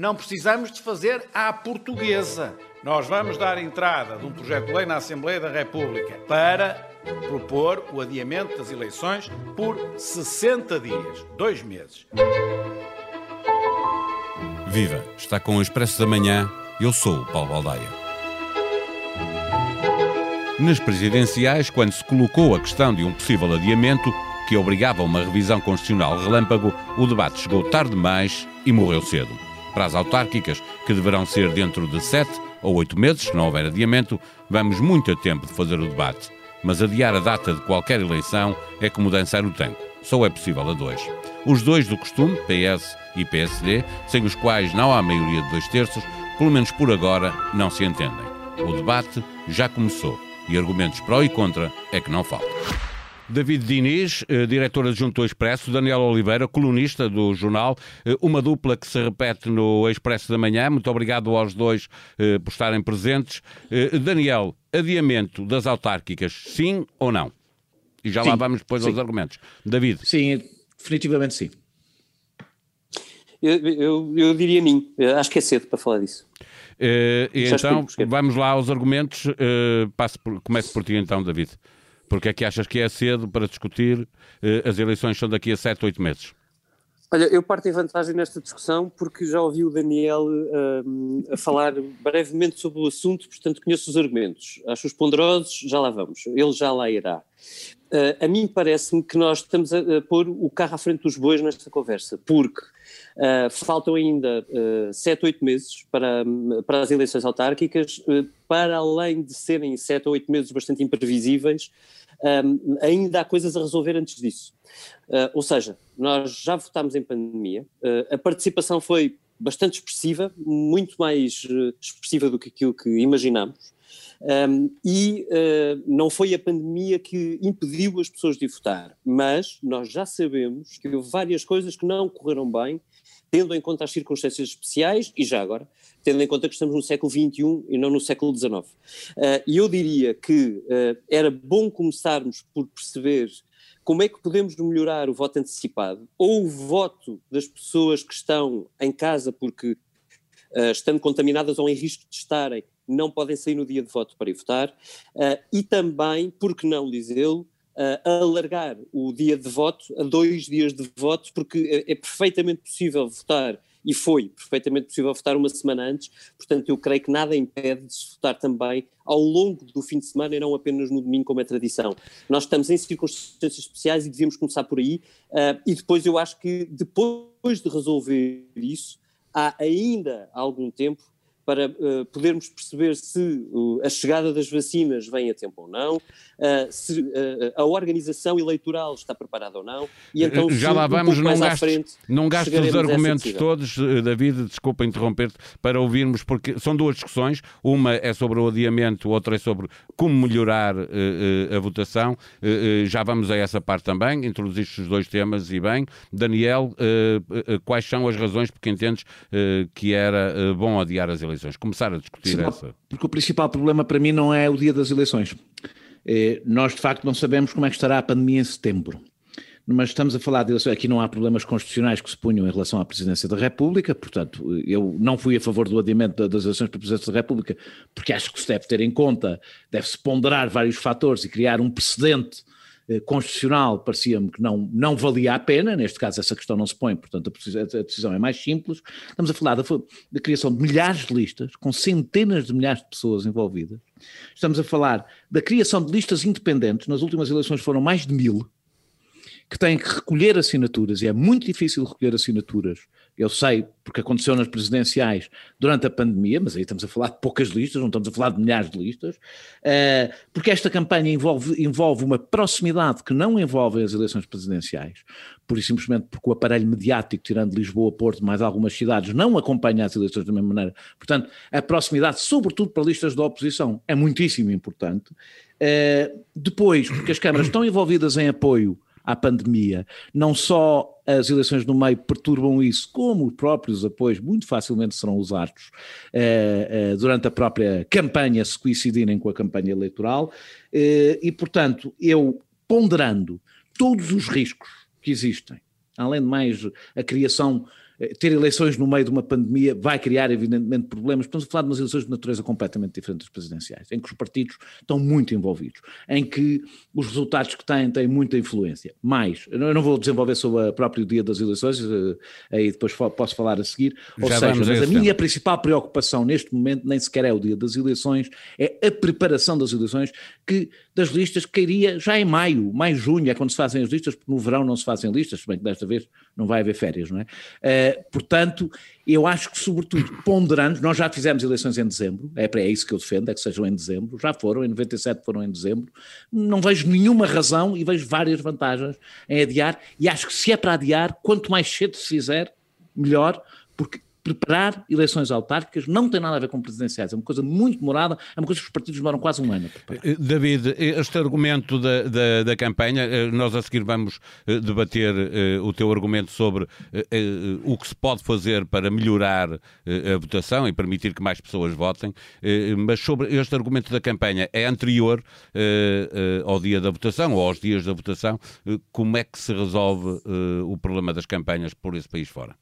Não precisamos de fazer à portuguesa. Nós vamos dar entrada de um projeto de lei na Assembleia da República para propor o adiamento das eleições por 60 dias, dois meses. Viva! Está com o Expresso da Manhã. Eu sou o Paulo Baldaia. Nas presidenciais, quando se colocou a questão de um possível adiamento que obrigava uma revisão constitucional relâmpago, o debate chegou tarde demais e morreu cedo. Para as autárquicas, que deverão ser dentro de sete ou oito meses, se não houver adiamento, vamos muito a tempo de fazer o debate. Mas adiar a data de qualquer eleição é como dançar o tango. Só é possível a dois. Os dois do costume, PS e PSD, sem os quais não há maioria de dois terços, pelo menos por agora, não se entendem. O debate já começou e argumentos pró e contra é que não faltam. David Diniz, eh, diretor adjunto do Expresso, Daniel Oliveira, colunista do jornal, eh, uma dupla que se repete no Expresso da Manhã. Muito obrigado aos dois eh, por estarem presentes. Daniel, adiamento das autárquicas, sim ou não? E já sim, lá vamos depois sim. aos argumentos. David. Sim, definitivamente sim. Eu, eu, eu diria nem. Acho que é cedo para falar disso. Uh, então, vamos lá aos argumentos. Uh, passo por, começo por ti então, David. Porque é que achas que é cedo para discutir? Uh, as eleições são daqui a 7, 8 meses. Olha, eu parto em vantagem nesta discussão porque já ouvi o Daniel uh, a falar brevemente sobre o assunto, portanto conheço os argumentos. Acho os ponderosos, já lá vamos. Ele já lá irá. Uh, a mim parece-me que nós estamos a, a, pôr o carro à frente dos bois nesta conversa, porque uh, faltam ainda uh, sete, oito meses para, para as eleições autárquicas, para além de serem sete ou oito meses bastante imprevisíveis, um, ainda há coisas a resolver antes disso. ou seja, nós já votámos em pandemia, a participação foi bastante expressiva, muito mais expressiva do que aquilo que imaginámos. Um, e uh, não foi a pandemia que impediu as pessoas de votar, mas nós já sabemos que houve várias coisas que não correram bem, tendo em conta as circunstâncias especiais e já agora, tendo em conta que estamos no século XXI e não no século XIX. Uh, e eu diria que uh, era bom começarmos por perceber como é que podemos melhorar o voto antecipado ou o voto das pessoas que estão em casa porque uh, estando contaminadas ou em risco de estarem não podem sair no dia de voto para ir votar, uh, e também, por que não dizê-lo, uh, alargar o dia de voto a dois dias de voto, porque é, é perfeitamente possível votar e foi perfeitamente possível votar uma semana antes, portanto eu creio que nada impede de se votar também ao longo do fim de semana e não apenas no domingo como é tradição. Nós estamos em circunstâncias especiais e devíamos começar por aí uh, e depois eu acho que depois de resolver isso há ainda algum tempo para uh, podermos perceber se uh, a chegada das vacinas vem a tempo ou não, uh, se a organização eleitoral está preparada ou não, e então já lá vamos, um não, gastes, frente, não gastes os argumentos todos, David, desculpa interromper-te, para ouvirmos, porque são duas discussões, uma é sobre o adiamento, outra é sobre como melhorar a votação, já vamos a essa parte também, introduziste os dois temas e bem. Daniel, quais são as razões porque entendes que era bom adiar as eleições? Eleições, começar a discutir Sim, essa. Porque o principal problema para mim não é o dia das eleições. É, nós, de facto, não sabemos como é que estará a pandemia em setembro. Mas estamos a falar de eleições, aqui não há problemas constitucionais que se punham em relação à presidência da República, portanto, eu não fui a favor do adiamento das eleições para a presidência da República, porque acho que se deve ter em conta, deve-se ponderar vários fatores e criar um precedente eh, constitucional parecia-me que não, não valia a pena, neste caso essa questão não se põe, portanto a decisão é mais simples. Estamos a falar da, da criação de milhares de listas, com centenas de milhares de pessoas envolvidas. Estamos a falar da criação de listas independentes, nas últimas eleições foram mais de mil, que têm que recolher assinaturas, e é muito difícil recolher assinaturas eu sei, porque aconteceu nas presidenciais durante a pandemia, mas aí estamos a falar de poucas listas, não estamos a falar de milhares de listas, uh, porque esta campanha envolve, envolve uma proximidade que não envolve as eleições presidenciais, por e simplesmente porque o aparelho mediático, tirando Lisboa, Porto, mais algumas cidades, não acompanha as eleições da mesma maneira. Portanto, a proximidade, sobretudo para listas da oposição, é muitíssimo importante. Uh, depois, porque as câmaras estão envolvidas em apoio à pandemia. Não só as eleições no meio perturbam isso, como os próprios apoios muito facilmente serão usados eh, eh, durante a própria campanha, se coincidirem com a campanha eleitoral. Eh, e, portanto, eu ponderando todos os riscos que existem, além de mais a criação ter eleições no meio de uma pandemia vai criar, evidentemente, problemas. Estamos a falar de umas eleições de natureza completamente diferente das presidenciais, em que os partidos estão muito envolvidos, em que os resultados que têm têm muita influência. Mais, eu não vou desenvolver sobre o próprio dia das eleições, eh, aí depois posso falar a seguir. Ou Já seja, mas a minha principal preocupação neste momento nem sequer é o dia das eleições, é a preparação das eleições, que das listas cairia já em maio, maio, junho, é quando se fazem as listas, porque no verão não se fazem listas, se bem que desta vez não vai haver férias, não é? Uh, portanto, eu acho que, sobretudo, ponderando, nós já fizemos eleições em dezembro, é, é isso que eu defendo, é que sejam em dezembro, já foram, em 97 foram em dezembro, não vejo nenhuma razão e vejo várias vantagens em adiar, e acho que se é para adiar, quanto mais cedo se fizer, melhor, porque preparar eleições autárquicas não tem nada a ver com presidenciais, é uma coisa muito demorada, é uma coisa que os partidos demoram quase um ano a preparar. Eh, David, este argumento da, da, da campanha, eh, nós a seguir vamos eh, debater o teu argumento sobre o que se pode fazer para melhorar a votação e permitir que mais pessoas votem, mas sobre este argumento da campanha é anterior ao dia da votação ou aos dias da votação, como é que se resolve o problema das campanhas por esse país fora?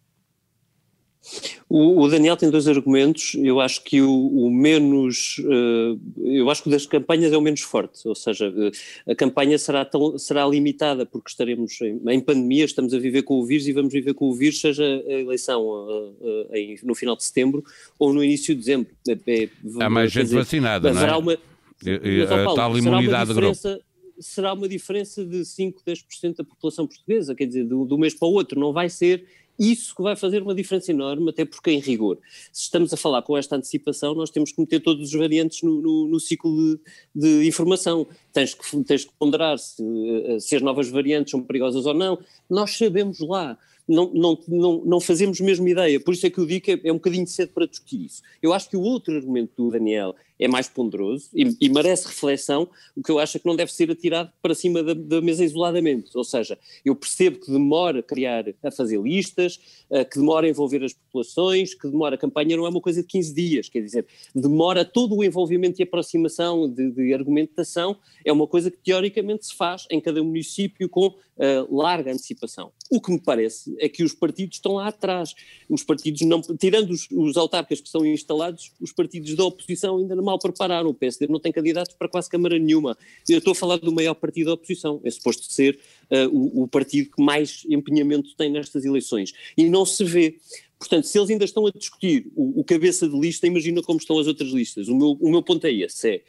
O, o, Daniel tem dois argumentos. Eu acho que o, o menos. Uh, eu acho que o das campanhas é o menos forte. Ou seja, uh, a campanha será, tão, será limitada porque estaremos em, em, pandemia, estamos a viver com o vírus e vamos viver com o vírus, seja a eleição uh, em, no final de setembro ou no início de dezembro. É, é, Há mais gente dizer, vacinada, não é? Uma, e, a Paulo, tal imunidade será uma diferença, será uma diferença de 5, 10% da população portuguesa, quer dizer, do, do mês para o outro. Não vai ser isso que vai fazer uma diferença enorme, até porque, em rigor, se estamos a falar com esta antecipação, nós temos que meter todos os variantes no, no, no ciclo de, de, informação. Tens que, tens que ponderar se, eh, se as novas variantes são perigosas ou não. Nós sabemos lá não, não, não, não fazemos mesmo ideia. Por isso é que eu digo que é, é um bocadinho cedo para discutir isso. Eu acho que o outro argumento do Daniel é mais ponderoso e, e, merece reflexão, o que eu acho é que não deve ser atirado para cima da, da, mesa isoladamente. Ou seja, eu percebo que demora a criar, a fazer listas, uh, que demora a envolver as populações, que demora a campanha, não é uma coisa de 15 dias, quer dizer, demora todo o envolvimento e aproximação de, de argumentação, é uma coisa que teoricamente se faz em cada município com uh, larga antecipação. O que me parece é que os partidos estão lá atrás. Os partidos não, tirando os, os que são instalados, os partidos da oposição ainda não mal prepararam. O PSD não tem candidatos para quase Câmara nenhuma. Eu estou a falar do maior partido da oposição. É suposto ser uh, o, o partido que mais empenhamento tem nestas eleições. E não se vê. Portanto, se eles ainda estão a discutir o, o, cabeça de lista, imagina como estão as outras listas. O meu, o meu ponto é esse: é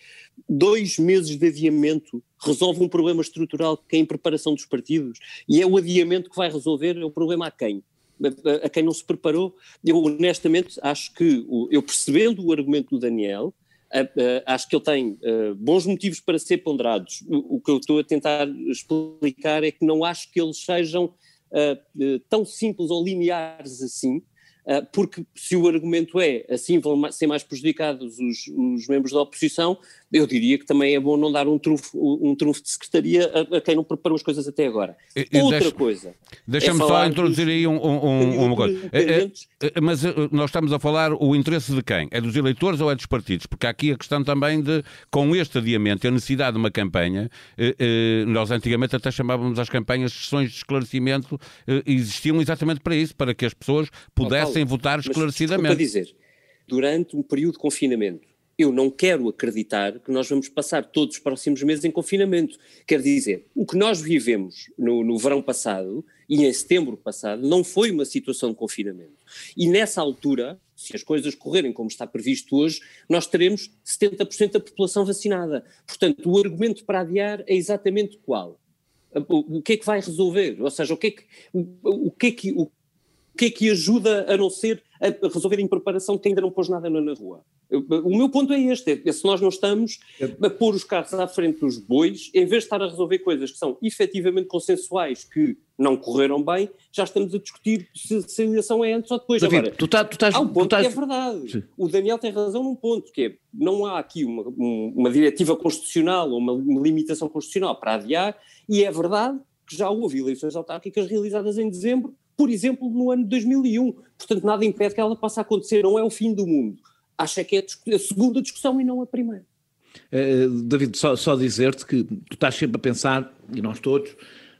dois meses de adiamento resolve um problema estrutural que é em preparação dos partidos e é o adiamento que vai resolver o problema a quem? A, a quem não se preparou. Eu honestamente acho que, eu percebendo o argumento do Daniel, acho que ele tem uh, bons motivos para ser ponderados. O, que eu estou a tentar explicar é que não acho que eles sejam tão simples ou lineares assim, porque se o argumento é assim vão ser mais prejudicados os, os, membros da oposição, eu diria que também é bom não dar um trunfo, um trunfo de secretaria a, a quem não preparou as coisas até agora. E, Outra deixa, coisa. Deixa-me é só introduzir aí um, um, uma coisa. É, é, é, mas eh, nós estamos a falar o interesse de quem? É dos eleitores ou é dos partidos? Porque há aqui a questão também de, com este adiamento, a necessidade de uma campanha, eh, eh, nós antigamente até chamávamos as campanhas sessões de esclarecimento, existiam exatamente para isso, para que as pessoas pudessem sem votar esclarecidamente. Mas, dizer, durante um período de confinamento, eu não quero acreditar que nós vamos passar todos os próximos meses em confinamento. Quer dizer, o que nós vivemos no, no, verão passado e em setembro passado não foi uma situação de confinamento. E nessa altura, se as coisas correrem como está previsto hoje, nós teremos 70% da população vacinada. Portanto, o argumento para adiar é exatamente qual? O, que é que vai resolver? Ou seja, o que é que, o, o que, é que, o que é que ajuda a não ser a resolver em preparação que ainda não pôs nada na, rua? O meu ponto é este: é se nós não estamos a pôr os carros à frente dos bois, em vez de estar a resolver coisas que são efetivamente consensuais, que não correram bem, já estamos a discutir se, se a eleição é antes ou depois. David, Agora, tu, tá, tu estás, há um ponto estás... que é verdade. Sim. O Daniel tem razão num ponto, que é não há aqui uma, uma diretiva constitucional ou uma, uma limitação constitucional para adiar, e é verdade que já houve eleições autárquicas realizadas em dezembro por exemplo, no ano de 2001. Portanto, nada impede que ela possa acontecer, não é o fim do mundo. Acho é que é a segunda discussão e não a primeira. Uh, David, só, só dizer-te que tu estás sempre a pensar, e nós todos,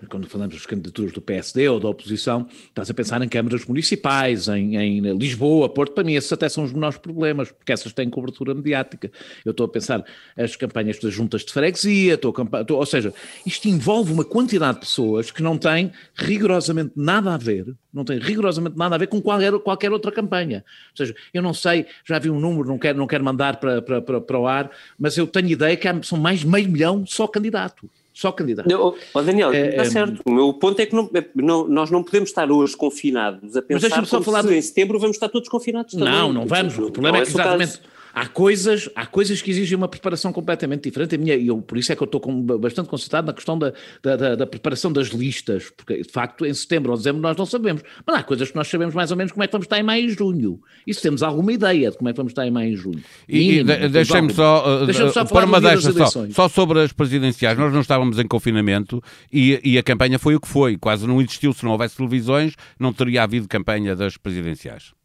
quando falamos das candidaturas do PSD ou da oposição, estás a pensar em câmaras municipais, em, em Lisboa, Porto, para mim esses até são os menores problemas, porque essas têm cobertura mediática. Eu estou a pensar as campanhas das juntas de freguesia, estou a, estou, ou seja, isto envolve uma quantidade de pessoas que não têm rigorosamente nada a ver, não tem rigorosamente nada a ver com qualquer, qualquer outra campanha. Ou seja, eu não sei, já vi um número, não quero, não quero mandar para, para, para, para o ar, mas eu tenho ideia que há, são mais meio milhão só candidato. Só candidato. Não, oh Daniel, é, está é, certo. O meu ponto é que não, é, não, nós não podemos estar hoje confinados a pensar mas só falar se em setembro vamos estar todos confinados também. Não, não vamos. O problema não é que exatamente há coisas, há coisas que exigem uma preparação completamente diferente. A minha, eu, por isso é que eu estou com, bastante concentrado na questão da, da, da, da, preparação das listas, porque de facto em setembro ou dezembro nós não sabemos. Mas há coisas que nós sabemos mais ou menos como é que vamos estar em maio e junho. Isso temos alguma ideia de como é que vamos estar em maio e junho. E, e deixem-me só, uh, deixa só para uma desta só, só sobre as presidenciais. Nós não estávamos em confinamento e, e a campanha foi o que foi. Quase não existiu. Se não houvesse televisões, não teria havido campanha das presidenciais.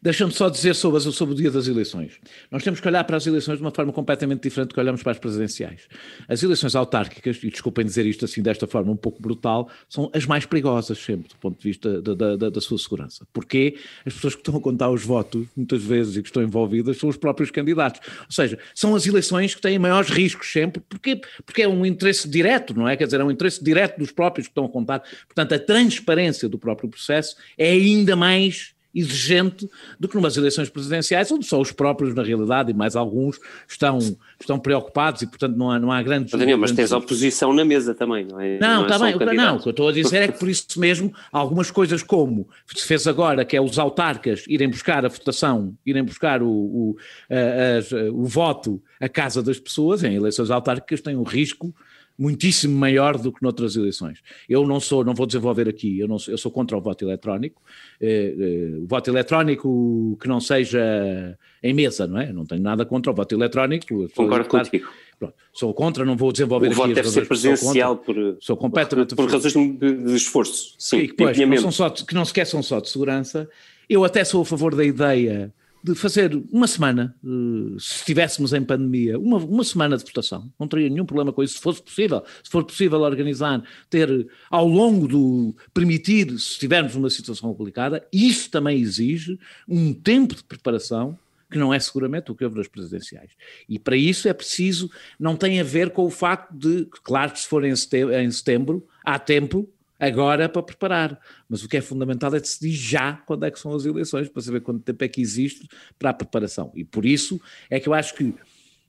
Deixa-me só dizer sobre, sobre o dia das eleições. Nós temos que olhar para as eleições de uma forma completamente diferente do que olhamos para as presidenciais. As eleições autárquicas, e desculpem dizer isto assim desta forma um pouco brutal, são as mais perigosas sempre do ponto de vista da, da, da sua segurança. Porque as pessoas que estão a contar os votos, muitas vezes, e que estão envolvidas, são os próprios candidatos. Ou seja, são as eleições que têm maiores riscos sempre, porque, porque é um interesse direto, não é? Quer dizer, é um interesse direto dos próprios que estão a contar. Portanto, a transparência do próprio processo é ainda mais exigente do que numas eleições presidenciais, onde só os próprios, na realidade, e mais alguns, estão, estão preocupados e, portanto, não há, não há grandes... Daniel, mas tens oposição na mesa também, não é? Não, está é bem, não, o que eu estou a dizer é que, por isso mesmo, algumas coisas como se fez agora, que é os autarcas irem buscar a votação, irem buscar o, o, a, a, o voto à casa das pessoas, em eleições autárquicas, tem um risco muitíssimo maior do que noutras eleições. Eu não sou, não vou desenvolver aqui, eu, não sou, eu sou contra o voto eletrónico, eh, eh, o voto eletrónico que não seja em mesa, não é? não tenho nada contra o voto eletrónico. Concordo contigo. Pronto, sou contra, não vou desenvolver o aqui. O voto deve ser presencial por, sou completamente por, por razões de, de, esforço. Sim, e, pois, que, não só, que não sequer são só de segurança. Eu até sou a favor da ideia de fazer uma semana, eh, se estivéssemos em pandemia, uma, uma semana de votação. Não teria nenhum problema com isso, se fosse possível. Se for possível organizar, ter ao longo do. permitir, se estivermos numa situação complicada, isso também exige um tempo de preparação que não é seguramente o que houve nas presidenciais. E para isso é preciso, não tem a ver com o facto de, claro que se for em setembro, em setembro há tempo agora para preparar. Mas o que é fundamental é decidir já quando é que são as eleições, para saber quanto tempo é que existe para a preparação. E por isso é que eu acho que,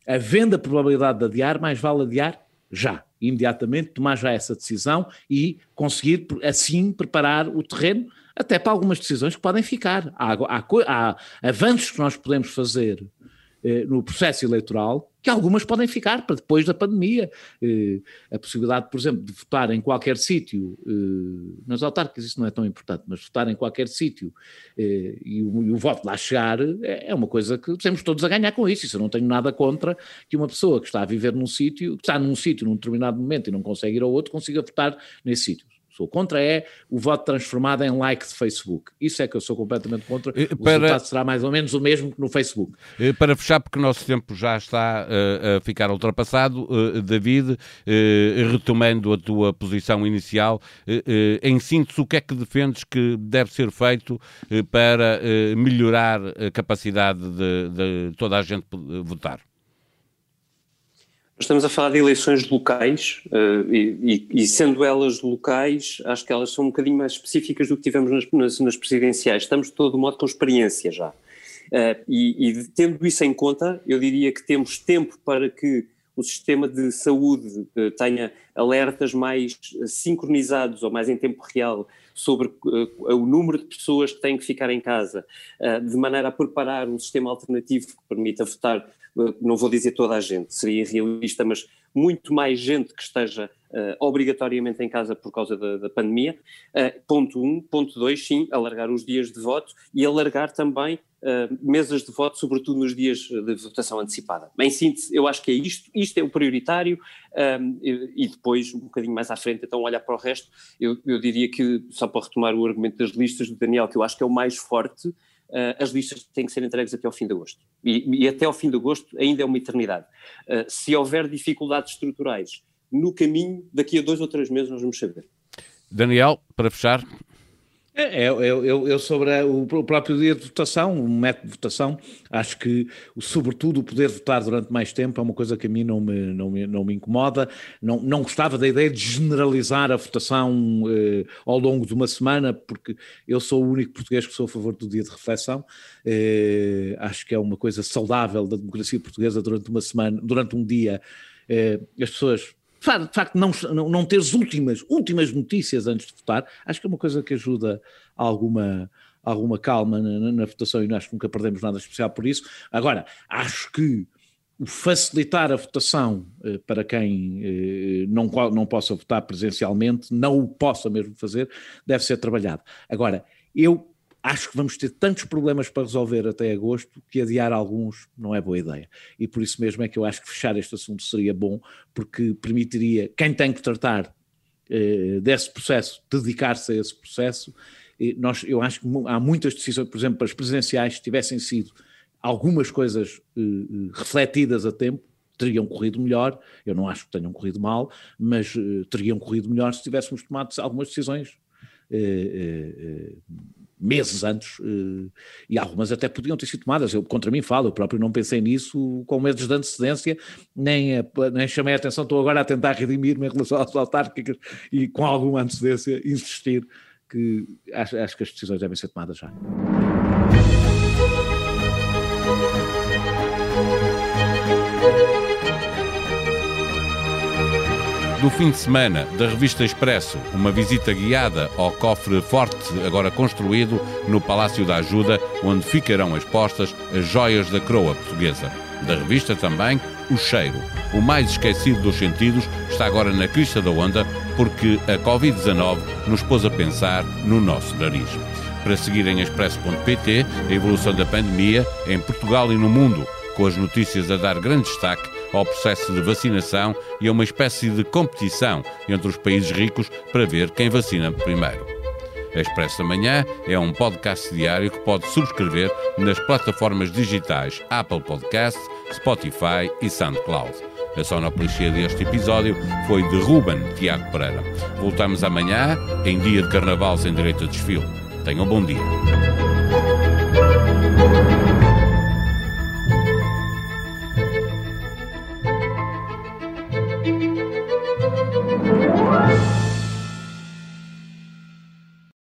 havendo a probabilidade de adiar, mais vale adiar já, imediatamente, tomar já essa decisão e conseguir, assim, preparar o terreno até para algumas decisões que podem ficar. Há, há, há avanços que nós podemos fazer no processo eleitoral que algumas podem ficar para depois da pandemia. Eh, a possibilidade, por exemplo, de votar em qualquer sítio, eh, nas autárquicas isso não é tão importante, mas votar em qualquer sítio e o, voto lá chegar é uma coisa que temos todos a ganhar com isso. Isso eu não tenho nada contra que uma pessoa que está a viver num sítio, que está num sítio num determinado momento e não consegue ir ao outro, consiga votar nesse sítio sou contra é o voto transformado em like de Facebook. Isso é que eu sou completamente contra. O para... resultado será mais ou menos o mesmo que no Facebook. Para fechar, porque o nosso tempo já está uh, a ficar ultrapassado, uh, David, uh, retomando a tua posição inicial, em síntese, o que é que defendes que deve ser feito para melhorar a capacidade de, de toda a gente votar? Estamos a falar de eleições locais uh, e, e, sendo elas locais, acho que elas são um bocadinho mais específicas do que tivemos nas, nas, nas presidenciais. Estamos de todo modo com experiência já. Uh, e, e, tendo isso em conta, eu diria que temos tempo para que o sistema de saúde uh, tenha alertas mais sincronizados ou mais em tempo real sobre uh, o número de pessoas que têm que ficar em casa, de maneira a preparar um sistema alternativo que permita votar não vou dizer toda a gente, seria irrealista, mas muito mais gente que esteja uh, obrigatoriamente em casa por causa da, da pandemia. Uh, ponto 1. Um. Ponto 2, sim, alargar os dias de voto e alargar também uh, mesas de voto, sobretudo nos dias de votação antecipada. Em síntese, eu acho que é isto, isto é o prioritário um, e, e, depois, um bocadinho mais à frente, então olhar para o resto, eu, eu diria que, só para retomar o argumento das listas do Daniel, que eu acho que é o mais forte, as listas têm que ser entregues até ao fim de agosto. E, e até ao fim de agosto ainda é uma eternidade. Uh, se houver dificuldades estruturais no caminho, daqui a dois ou três meses nós vamos saber. Daniel, para fechar, é, eu, eu, eu, sobre o próprio dia de votação, o método de votação, acho que, sobretudo, o poder votar durante mais tempo é uma coisa que a mim não me, não me, não me incomoda. Não, não gostava da ideia de generalizar a votação eh, ao longo de uma semana, porque eu sou o único português que sou a favor do dia de reflexão. Eh, acho que é uma coisa saudável da democracia portuguesa durante uma semana, durante um dia. Eh, as pessoas de facto, não, não, não ter as últimas, últimas notícias antes de votar, acho que é uma coisa que ajuda a alguma, alguma calma na, na, na votação e acho que nunca perdemos nada especial por isso. Agora, acho que facilitar a votação eh, para quem eh, não, não possa votar presencialmente, não o possa mesmo fazer, deve ser trabalhado. Agora, eu acho que vamos ter tantos problemas para resolver até agosto que adiar alguns não é boa ideia. E por isso mesmo é que eu acho que fechar este assunto seria bom, porque permitiria quem tem que tratar eh, desse processo dedicar-se a esse processo. E nós, eu acho que há muitas decisões, por exemplo, as presidenciais, se tivessem sido algumas coisas eh, eh refletidas a tempo, teriam corrido melhor. Eu não acho que tenham corrido mal, mas eh, teriam corrido melhor se tivéssemos tomado algumas decisões eh, eh, meses antes, e algumas até podiam ter sido tomadas. Eu, contra mim, falo, eu próprio não pensei nisso com meses de antecedência, nem, nem chamei a atenção. Estou agora a tentar redimir-me em relação às autárquicas e com alguma antecedência insistir que acho, acho que as decisões devem ser tomadas já. Do fim de semana da revista Expresso, uma visita guiada ao cofre forte, agora construído no Palácio da Ajuda, onde ficarão expostas as joias da coroa portuguesa. Da revista também, o cheiro. O mais esquecido dos sentidos está agora na crista da onda, porque a Covid-19 nos pôs a pensar no nosso nariz. Para seguir em expresso.pt a evolução da pandemia em Portugal e no mundo, com as notícias a dar grande destaque ao processo de vacinação e a uma espécie de competição entre os países ricos para ver quem vacina primeiro. A Expresso da Manhã é um podcast diário que pode subscrever nas plataformas digitais Apple Podcasts, Spotify e SoundCloud. A sonoplastia deste episódio foi de Ruben Tiago Pereira. Voltamos amanhã, em dia de carnaval sem direito a desfile. Tenham um bom dia.